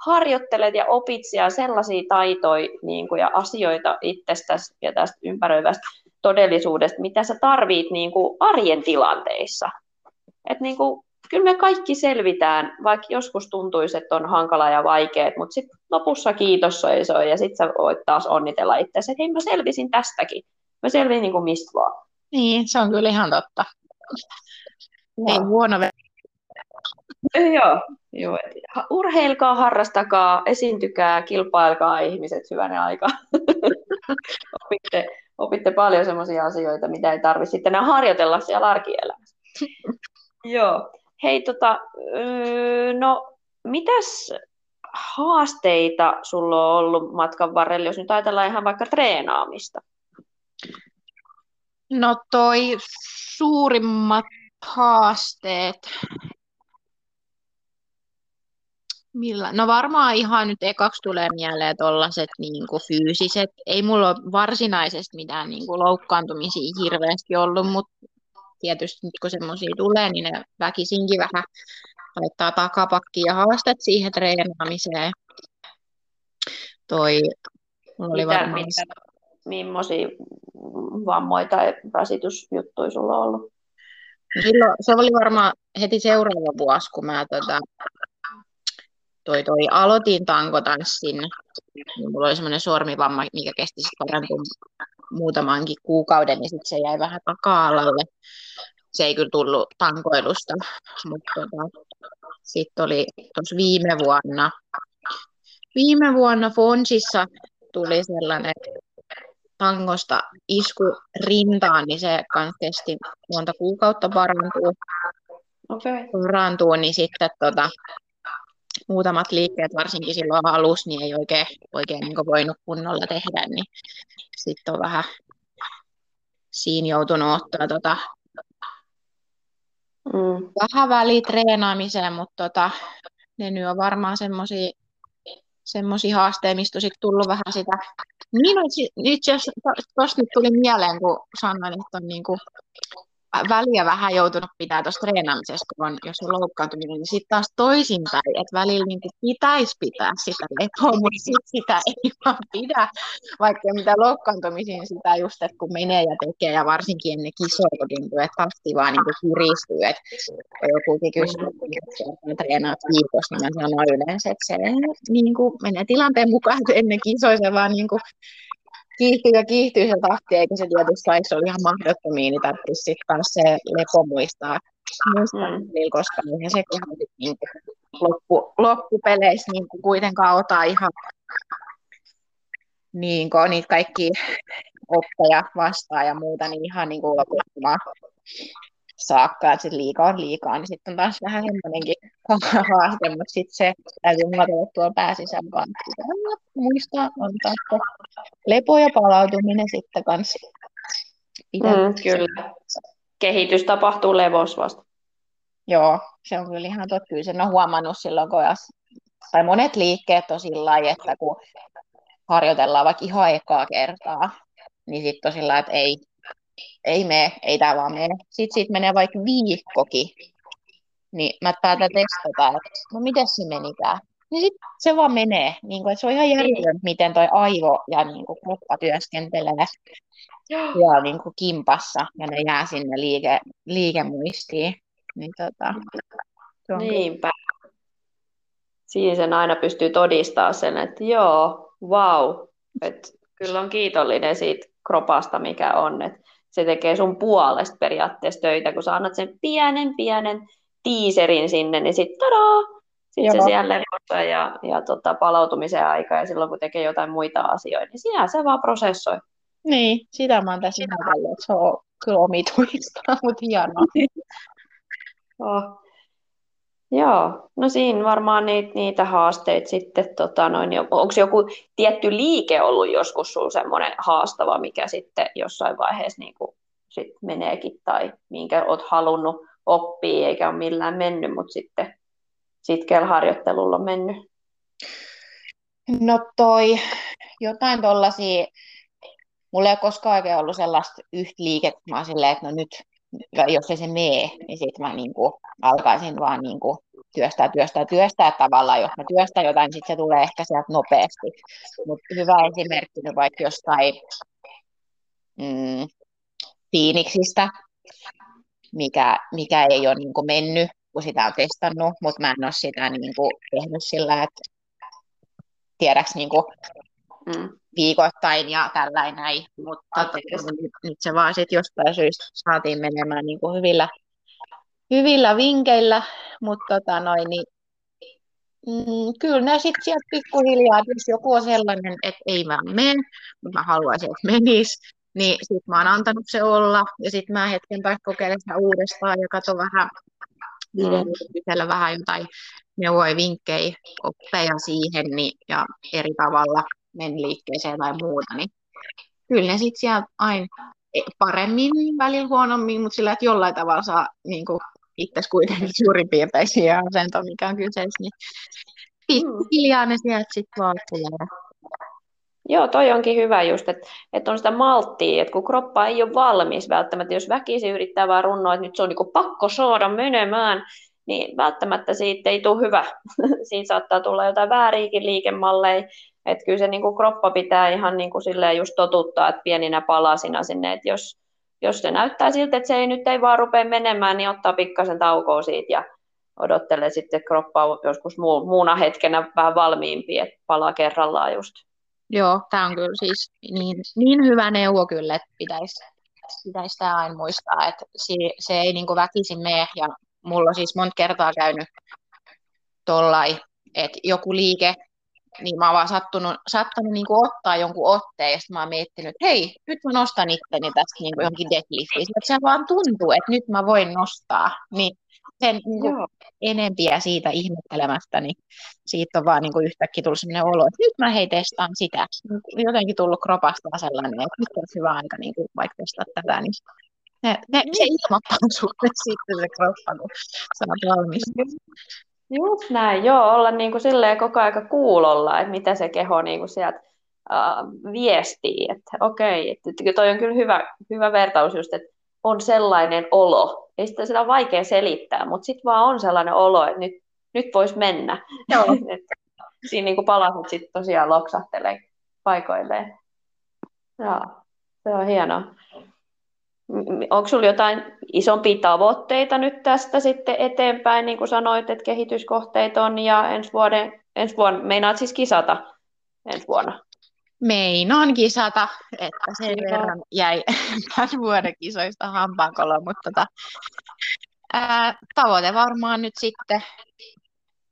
harjoittelet ja opit siellä sellaisia taitoja niin kuin, ja asioita itsestäsi ja tästä ympäröivästä todellisuudesta, mitä sä tarvit niin kuin, arjen tilanteissa. Et, niin kuin, kyllä me kaikki selvitään, vaikka joskus tuntuisi, että on hankala ja vaikea, mutta sitten lopussa kiitos soi ja sitten sä voit taas onnitella itseäsi, että hei mä selvisin tästäkin. Mä selviin niin kuin mistä vaan. Niin, se on kyllä ihan totta. Ei huono Joo, joo. Urheilkaa, harrastakaa, esiintykää, kilpailkaa ihmiset hyvänä aika. <laughs> opitte, opitte paljon sellaisia asioita, mitä ei tarvitse sitten enää harjoitella siellä arkielämässä. <laughs> joo. Hei, tota, no, mitäs haasteita sulla on ollut matkan varrella, jos nyt ajatellaan ihan vaikka treenaamista? No toi suurimmat haasteet Millä? No varmaan ihan nyt ekaksi tulee mieleen tuollaiset niin fyysiset. Ei mulla ole varsinaisesti mitään niin kuin loukkaantumisia hirveästi ollut, mutta tietysti nyt kun semmoisia tulee, niin ne väkisinkin vähän laittaa takapakkia ja haastat siihen treenaamiseen. Toi, mulla oli varmaan... Mitä, millaisia vammoja tai rasitusjuttuja sulla on ollut? Silloin, se oli varmaan heti seuraava vuosi, kun mä tota, toi, toi aloitin tankotanssin, niin mulla oli semmoinen sormivamma, mikä kesti sitten parantua muutamankin kuukauden, niin sitten se jäi vähän taka-alalle. Se ei kyllä tullut tankoilusta, mutta tota, sitten oli tuossa viime vuonna, viime vuonna Fonsissa tuli sellainen tangosta isku rintaan, niin se kanssa kesti monta kuukautta parantuu. Okay. Parantuu, niin sitten tota, muutamat liikkeet, varsinkin silloin alussa, niin ei oikein, oikein niin voinut kunnolla tehdä, niin sitten on vähän siinä joutunut ottaa tota, mm. vähän välitreenaamiseen, mutta tota, ne nyt on varmaan semmoisia semmoisia haasteita, mistä on tullut vähän sitä. Niin, itse asiassa tuosta nyt tuli mieleen, kun sanoin, että on niinku väliä vähän joutunut pitää tuossa treenaamisessa, kun on, jos on loukkaantuminen, niin sitten taas toisinpäin, että välillä niin pitäisi pitää sitä lepoa, mutta sitten sitä ei vaan pidä, vaikka ei mitään loukkaantumisia, niin sitä just, että kun menee ja tekee, ja varsinkin ennen kisoja, tuntuu, että tahti vaan niin kuin kiristyy, että jokukin kysyy, että treenaat viikossa, niin mä sanon yleensä, että se niin kuin menee tilanteen mukaan, että ennen kisoja se vaan niin kuin kiihtyy ja kiihtyy se tahti, eikä se tietysti saisi olla ihan mahdottomia, niin tarvitsisi sitten taas se lepo muistaa, muistaa mm. Niin, koska eihän se niin loppu, loppupeleissä niin kuin kuitenkaan ota ihan niin kuin niitä kaikki oppeja vastaan ja muuta, niin ihan niin kuin saakka, että sit liikaa on liikaa, niin sitten on taas vähän semmoinenkin <laughs> haaste, mutta sitten se täytyy muotoilla tuolla pääsisän kanssa. Muistaa antaa lepo ja palautuminen sitten kanssa. Mm, kyllä. Kehitys tapahtuu levos vasta. Joo, se on kyllä ihan totta. Kyllä sen on huomannut silloin, kun as... tai monet liikkeet on sillä lailla, että kun harjoitellaan vaikka ihan ekaa kertaa, niin sitten on sillä että ei, ei mene, ei tämä vaan mene. Sitten siitä menee vaikka viikkokin, niin mä päätän testata, että no miten se menikään. Niin sitten se vaan menee. Niin kuin, että se on ihan järjetön, miten toi aivo ja niin kuin, kroppa työskentelee <gasps> ja niin kuin kimpassa ja ne jää sinne liike, liikemuistiin. Niin, tota, se on Niinpä. Siinä sen aina pystyy todistamaan sen, että joo, wow, että kyllä on kiitollinen siitä kropasta, mikä on, että se tekee sun puolesta periaatteessa töitä, kun sä annat sen pienen, pienen tiiserin sinne, niin sitten tadaa, sitten se siellä levossa ja, ja tota, palautumisen aika ja silloin kun tekee jotain muita asioita, niin siinä se vaan prosessoi. Niin, sitä mä oon tässä että se on kyllä omituista, <laughs> mutta hienoa. <laughs> oh. Joo, no siinä varmaan niitä, niitä haasteita sitten, tota noin, onko joku tietty liike ollut joskus sinulla semmoinen haastava, mikä sitten jossain vaiheessa niin kuin sit meneekin tai minkä olet halunnut oppia eikä ole millään mennyt, mutta sitten sitkeällä harjoittelulla on mennyt? No toi, jotain tollasia, mulla ei ole koskaan oikein ollut sellaista yhtä liikettä, että no nyt, jos ei se mee, niin sitten mä niinku alkaisin vaan niinku työstää, työstää, työstää tavallaan. Jos mä työstän jotain, niin sitten se tulee ehkä sieltä nopeasti. Mutta hyvä esimerkki nyt vaikka jostain mm, Phoenixistä, mikä, mikä ei ole niinku mennyt, kun sitä on testannut, mutta mä en ole sitä niinku tehnyt sillä, että tiedäks niinku, mm. Viikoittain ja tällainen näin, mutta nyt, nyt se vaan sitten jostain syystä saatiin menemään niinku hyvillä, hyvillä vinkeillä, mutta tota noin, niin, mm, kyllä ne sitten sieltä pikkuhiljaa, jos joku on sellainen, että ei mä mene, mutta mä haluaisin, että menisi, niin sitten mä oon antanut se olla, ja sitten mä hetken päästä kokeilen sitä uudestaan ja katson vähän videoilla mm. vähän jotain neuvoja, vinkkejä, oppeja siihen niin, ja eri tavalla meni liikkeeseen tai muuta, niin kyllä ne sitten sieltä aina paremmin, välillä huonommin, mutta sillä, että jollain tavalla saa niin kuin, itse kuitenkin <laughs> suurin piirtein siihen asentoon, mikä on kyseessä, niin pikkuhiljaa ne sieltä sitten tulee. Joo, toi onkin hyvä just, että, että on sitä malttia, että kun kroppa ei ole valmis välttämättä, jos väkisin yrittää vaan runnoa, että nyt se on niin pakko saada menemään, niin välttämättä siitä ei tule hyvä. <laughs> Siinä saattaa tulla jotain vääriäkin liikemalleja, että kyllä se niin kuin kroppa pitää ihan niin kuin silleen just totuttaa, että pieninä palasina sinne, että jos, jos se näyttää siltä, että se ei nyt ei vaan rupea menemään, niin ottaa pikkasen taukoa siitä ja odottelee sitten kroppaa joskus muuna hetkenä vähän valmiimpi, että palaa kerrallaan just. Joo, tämä on kyllä siis niin, niin hyvä neuvo kyllä, että pitäisi pitäisi tämä aina muistaa, että se, se ei niin väkisin mene, ja mulla on siis monta kertaa käynyt tollai, että joku liike, niin mä oon vaan sattunut, sattunut niin kuin ottaa jonkun otteen, ja sitten mä oon miettinyt, että hei, nyt mä nostan itteni tästä niin kuin johonkin deadliftiin. Että se vaan tuntuu, että nyt mä voin nostaa. Niin sen niin kuin, enempiä siitä ihmettelemästä, niin siitä on vaan niin kuin yhtäkkiä tullut sellainen olo, että nyt mä hei testaan sitä. Jotenkin tullut kropasta sellainen, että nyt olisi hyvä aika niin kuin, vaikka testaa tätä, niin ne, ne, se ilmoittaa sulle <laughs> sitten se kroppa, kun sä oot valmis. Just näin, joo, olla niin kuin silleen koko aika kuulolla, että mitä se keho niin kuin sieltä uh, viestii, että okei, että toi on kyllä hyvä, hyvä vertaus just, että on sellainen olo. Ei sitä, sitä on vaikea selittää, mutta sitten vaan on sellainen olo, että nyt, nyt voisi mennä. Joo. <laughs> siinä niin kuin palaset sitten tosiaan loksahtelee paikoilleen. Joo, se on hienoa. Onko sinulla jotain isompia tavoitteita nyt tästä sitten eteenpäin, niin kuin sanoit, että kehityskohteita on ja ensi, vuoden, ensi vuonna, meinaat siis kisata ensi vuonna? meinaan kisata, että sen Joo. verran jäi <laughs> tämän vuoden kisoista hampaankolo, mutta tota, ää, tavoite varmaan nyt sitten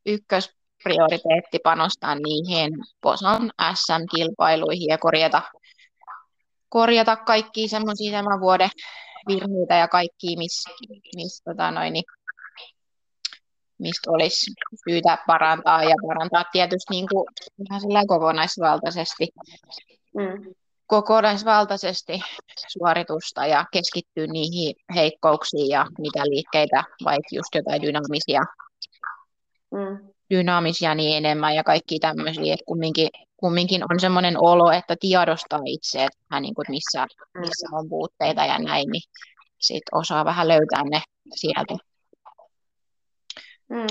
ykkösprioriteetti panostaa niihin Poson SM-kilpailuihin ja korjata, korjata kaikki semmoisia tämän vuoden virheitä ja kaikki, missä mis, tota noin, mistä olisi syytä parantaa ja parantaa tietysti niin kuin ihan kokonaisvaltaisesti. Mm kokonaisvaltaisesti suoritusta ja keskittyä niihin heikkouksiin ja mitä liikkeitä, vaikka just jotain dynaamisia, mm. dynaamisia niin enemmän ja kaikki tämmöisiä, että kumminkin, kumminkin on semmoinen olo, että tiedostaa itse, että hän, niin kuin, missä, missä on puutteita ja näin, niin sit osaa vähän löytää ne sieltä. Mm.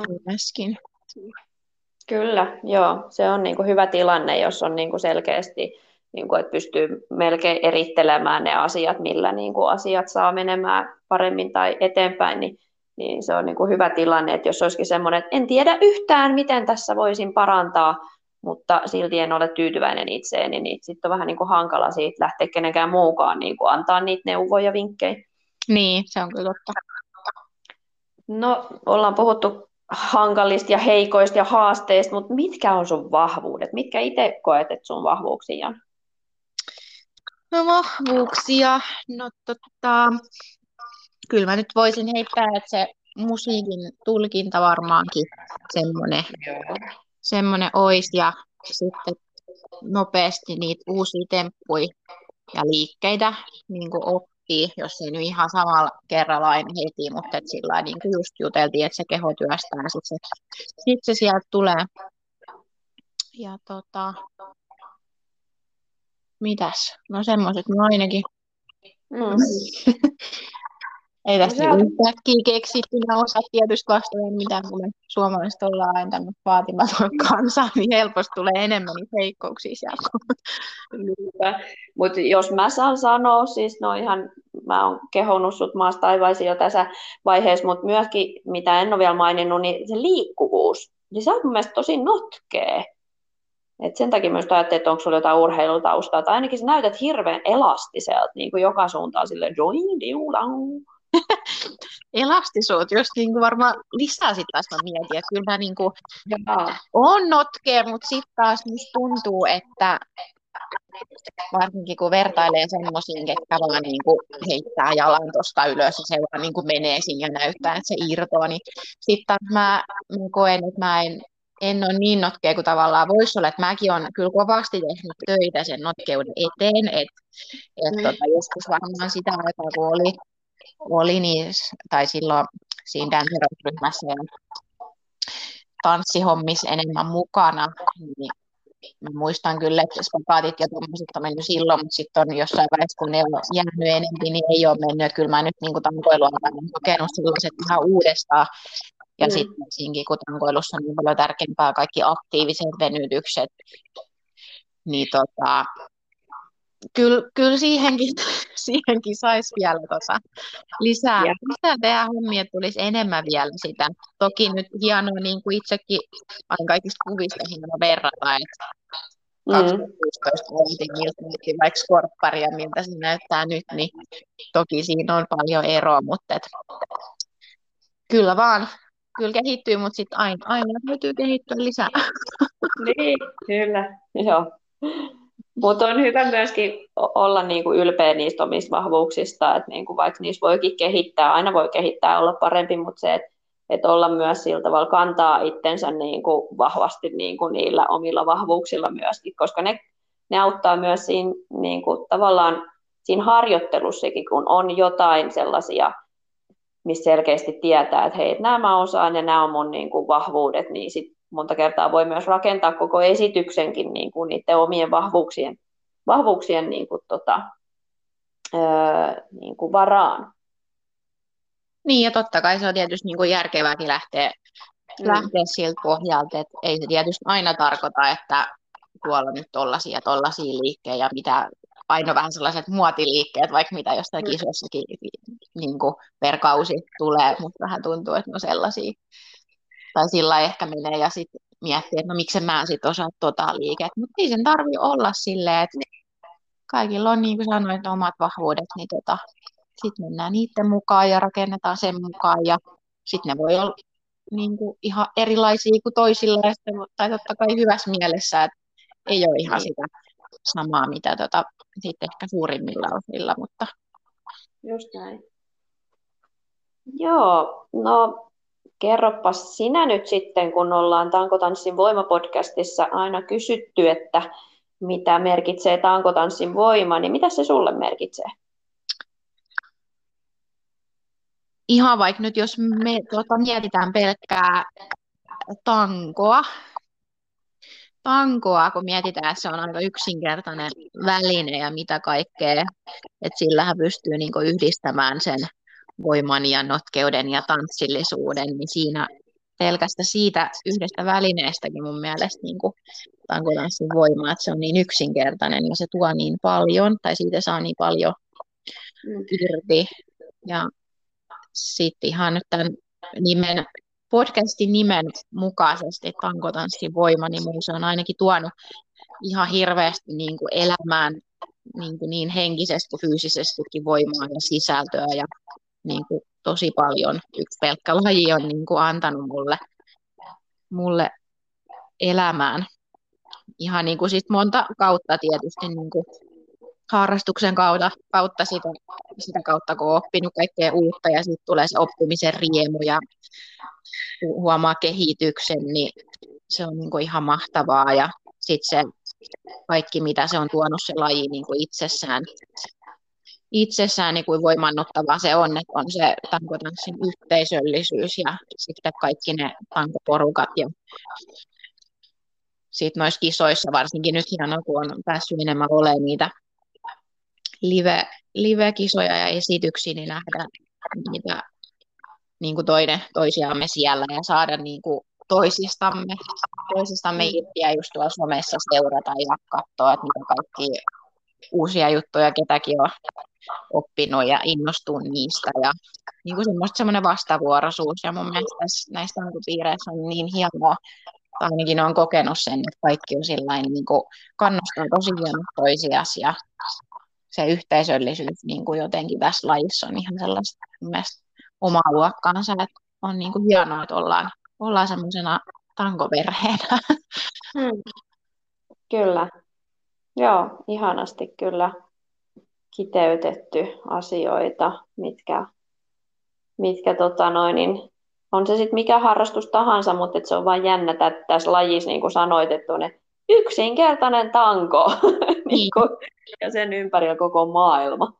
Kyllä, joo. Se on niin kuin hyvä tilanne, jos on niin kuin selkeästi niin kuin, että pystyy melkein erittelemään ne asiat, millä niin kuin asiat saa menemään paremmin tai eteenpäin, niin, niin se on niin kuin hyvä tilanne, että jos olisikin semmoinen, että en tiedä yhtään, miten tässä voisin parantaa, mutta silti en ole tyytyväinen itseeni, niin sitten on vähän niin kuin hankala siitä lähteä kenenkään muukaan niin kuin antaa niitä neuvoja ja vinkkejä. Niin, se on kyllä totta. No, ollaan puhuttu hankalista ja heikoista ja haasteista, mutta mitkä on sun vahvuudet? Mitkä itse koet, että sun vahvuuksia on? No vahvuuksia, no tota, kyllä mä nyt voisin heittää, että se musiikin tulkinta varmaankin semmoinen, semmoinen ois ja sitten nopeasti niitä uusia temppuja ja liikkeitä niin kuin oppii, jos ei nyt ihan samalla kerralla aina heti, mutta et sillä niin kuin just juteltiin, että se keho työstää, sitten se, sit se sieltä tulee. Ja tota, Mitäs? No semmoiset no ainakin. Mm. <laughs> Ei tästä no, yhtäkkiä keksitty, mä osat tietysti vastaan, mitä mulle suomalaiset ollaan aina tämmöinen vaatimaton kansa, niin helposti tulee enemmän niitä heikkouksia sieltä. Mutta jos mä saan sanoa, siis no ihan, mä oon kehonnut sut maasta taivaisiin jo tässä vaiheessa, mutta myöskin, mitä en ole vielä maininnut, niin se liikkuvuus, niin se on mun mielestä tosi notkee. Et sen takia myös ajattelin, että onko sulla jotain urheilutaustaa, tai ainakin sä näytät hirveän elastiselta, niin kuin joka suuntaan sille join, diulang. <laughs> Elastisuut, jos niin kuin varmaan lisää sitten taas mä mietin, että kyllä mä niin kuin on notkea, mutta sitten taas musta tuntuu, että varsinkin kun vertailee semmoisiin, ketkä vaan niin kuin heittää jalan tuosta ylös ja se vaan niin kuin menee sinne ja näyttää, että se irtoaa, niin sitten mä, mä koen, että mä en en ole niin notkea kuin tavallaan voisi olla, että mäkin olen kyllä kovasti tehnyt töitä sen notkeuden eteen, että et mm. tota, joskus varmaan sitä aikaa, kun oli, oli niin, tai silloin siinä dancerousryhmässä ja tanssihommissa enemmän mukana, niin mä muistan kyllä, että spagaatit ja tuommoiset on mennyt silloin, mutta sitten on jossain vaiheessa, kun ne on jäänyt enemmän, niin ei ole mennyt. Että kyllä mä nyt niin tankoilua olen kokenut sellaiset ihan uudestaan. Ja mm. sitten siinkin, kun tankoilussa on niin paljon tärkeämpää kaikki aktiiviset venytykset, niin tota, kyllä, kyllä siihenkin, <laughs> siihenkin saisi vielä tota, lisää, ja. lisää tehdä hommia, että tulisi enemmän vielä sitä. Toki nyt hienoa, niin kuin itsekin aina kaikista kuvista hienoa verrata, että 2016 mm. vaikka skorpparia, miltä se näyttää nyt, niin toki siinä on paljon eroa, mutta et, kyllä vaan kyllä kehittyy, mutta sitten aina, aina täytyy kehittyä lisää. Niin, kyllä, joo. Mutta on hyvä myöskin olla niinku ylpeä niistä omista vahvuuksista, että niinku vaikka niissä voikin kehittää, aina voi kehittää olla parempi, mutta se, että et olla myös sillä tavalla kantaa itsensä niinku vahvasti niinku niillä omilla vahvuuksilla myöskin, koska ne, ne auttaa myös siinä niinku, tavallaan siinä harjoittelussakin, kun on jotain sellaisia missä selkeästi tietää, että hei, nämä mä osaan ja nämä on mun niin kuin, vahvuudet, niin sit monta kertaa voi myös rakentaa koko esityksenkin niin kuin, niiden omien vahvuuksien, vahvuuksien niin kuin, tota, öö, niin kuin varaan. Niin, ja totta kai se on tietysti niin kuin järkevääkin lähteä, mm. lähteä siltä pohjalta, että ei se tietysti aina tarkoita, että tuolla nyt tollaisia tollaisia liikkejä ja mitä aina vähän sellaiset muotiliikkeet, vaikka mitä jostain mm. kisoissakin niin kuin per kausi tulee, mutta vähän tuntuu, että no sellaisia. Tai sillä ehkä menee ja sitten miettii, että no miksi mä sitten osaa tota liikettä. Mutta ei sen tarvi olla silleen, että kaikilla on niin kuin sanoin, omat vahvuudet, niin tota, sitten mennään niiden mukaan ja rakennetaan sen mukaan ja sitten ne voi olla niin kuin ihan erilaisia kuin toisilla, ja sitten, tai totta kai hyvässä mielessä, että ei ole ihan sitä samaa, mitä tota, sitten ehkä suurimmilla osilla, mutta just näin. Joo, no kerropas sinä nyt sitten, kun ollaan Tankotanssin voimapodcastissa aina kysytty, että mitä merkitsee tankotanssin voima, niin mitä se sulle merkitsee? Ihan vaikka nyt, jos me tuota, mietitään pelkkää tankoa, tankoa, kun mietitään, että se on aika yksinkertainen väline ja mitä kaikkea, että sillähän pystyy niin yhdistämään sen voiman ja notkeuden ja tanssillisuuden, niin siinä pelkästä siitä yhdestä välineestäkin mun mielestä niin kuin tankotanssin voima, että se on niin yksinkertainen ja se tuo niin paljon, tai siitä saa niin paljon mm. irti. Ja sitten ihan nyt tämän nimen, podcastin nimen mukaisesti tankotanssin voima, niin mun se on ainakin tuonut ihan hirveästi niin kuin elämään niin, kuin niin henkisesti kuin fyysisestikin voimaa ja sisältöä ja niin kuin tosi paljon. Yksi pelkkä laji on niin kuin antanut mulle, mulle elämään. Ihan niin kuin sit monta kautta tietysti niin kuin harrastuksen kautta, kautta sitä, sitä kautta, kun on oppinut kaikkea uutta ja sitten tulee se oppimisen riemu ja huomaa kehityksen, niin se on niin kuin ihan mahtavaa ja sitten se kaikki, mitä se on tuonut se laji niin kuin itsessään, itsessään niin kuin voimannuttavaa se on, että on se tankotanssin yhteisöllisyys ja sitten kaikki ne tankoporukat ja sitten noissa kisoissa varsinkin nyt hienoa, kun on päässyt enemmän olemaan niitä live, live-kisoja ja esityksiä, niin nähdä niitä niin kuin toinen, toisiamme siellä ja saada niin kuin toisistamme, toisistamme irtiä just tuolla somessa seurata ja katsoa, että mitä kaikki uusia juttuja ketäkin on oppinut ja innostunut niistä ja niin kuin semmoista semmoinen vastavuoroisuus ja mun mielestä tässä, näistä niin piireissä on niin hienoa, tai ainakin on kokenut sen, että kaikki on sillain, niin kuin kannustaa tosi hienosti toisias ja se yhteisöllisyys niin kuin jotenkin tässä lajissa on ihan sellaista mielestä omaa luokkaansa, että on niin kuin hienoa, että ollaan, ollaan semmoisena tankoverheenä. Hmm. Kyllä. Joo, ihanasti kyllä kiteytetty asioita, mitkä, mitkä tota noin, niin on se sitten mikä harrastus tahansa, mutta se on vain jännä, että tässä lajissa, niin kuin sanoit, että on yksinkertainen tanko <laughs> niin kuin, ja sen ympärillä koko maailma.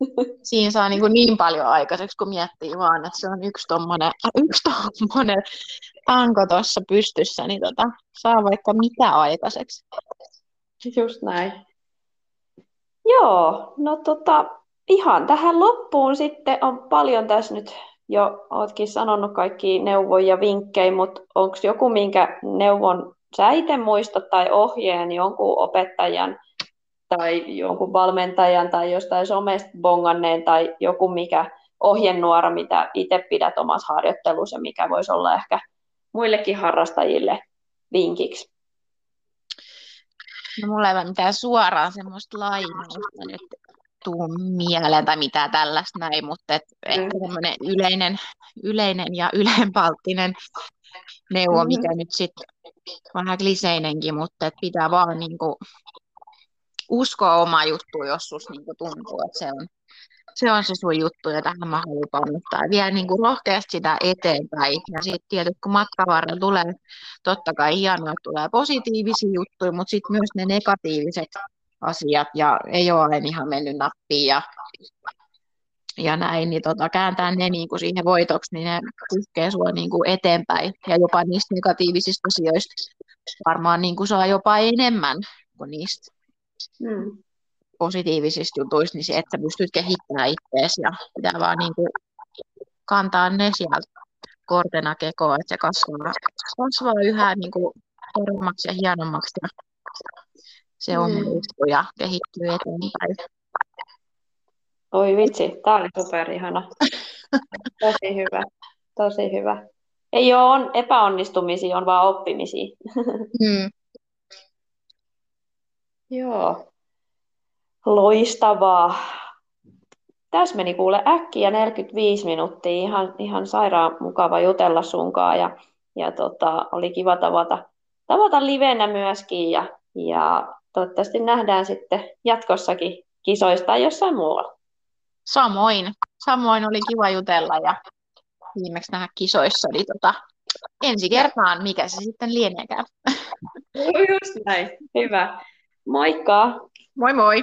<laughs> Siinä saa niin, kuin niin paljon aikaiseksi, kun miettii vaan, että se on yksi tuommoinen <laughs> yksi tommonen tanko tuossa pystyssä, niin tota, saa vaikka mitä aikaiseksi. Just näin. Joo, no tota, ihan tähän loppuun sitten on paljon tässä nyt jo, oletkin sanonut kaikki neuvoja ja vinkkejä, mutta onko joku, minkä neuvon sä itse muistat tai ohjeen jonkun opettajan tai jonkun valmentajan tai jostain somesta bonganneen tai joku mikä ohjenuora, mitä itse pidät omassa harjoittelussa, mikä voisi olla ehkä muillekin harrastajille vinkiksi? No mulla ei ole mitään suoraan semmoista lainausta nyt tuu mieleen tai mitään tällaista näin, mutta et mm. ehkä semmoinen yleinen, yleinen ja ylempalttinen neuvo, mm. mikä nyt sitten vähän kliseinenkin, mutta et pitää vaan niinku uskoa omaa juttua joskus niinku tuntuu, että se on, se on se sun juttu ja tähän mä haluan kannattaa. Vielä niin kuin rohkeasti sitä eteenpäin. Ja sitten tietysti kun matkan tulee, totta kai hienoa, tulee positiivisia juttuja, mutta sitten myös ne negatiiviset asiat ja ei ole aina ihan mennyt nappiin ja, ja näin, niin tota, kääntää ne niin kuin siihen voitoksi, niin ne kytkee sua niin kuin eteenpäin ja jopa niistä negatiivisista asioista varmaan niin kuin saa jopa enemmän kuin niistä mm. Positiivisista jutuista, niin että sä pystyt kehittämään itseäsi ja pitää vaan niin kuin kantaa ne sieltä kortena kekoon, että se kasvaa, kasvaa yhä niin kuin paremmaksi ja hienommaksi ja se on mm. ja kehittyy eteenpäin. Oi vitsi, tämä oli super ihana. <laughs> Tosi hyvä, tosi hyvä. Ei ole on epäonnistumisia, on vaan oppimisia. <laughs> Mm. Joo. Loistavaa. Tässä meni kuule äkkiä 45 minuuttia. Ihan, ihan sairaan mukava jutella sunkaan ja, ja tota, oli kiva tavata, tavata livenä myöskin ja, ja toivottavasti nähdään sitten jatkossakin kisoista tai jossain muualla. Samoin. Samoin oli kiva jutella ja viimeksi nähdä kisoissa, niin tota, ensi kertaan, mikä se sitten lieneekään. <laughs> Just näin. Hyvä. Moikka! Moi moi!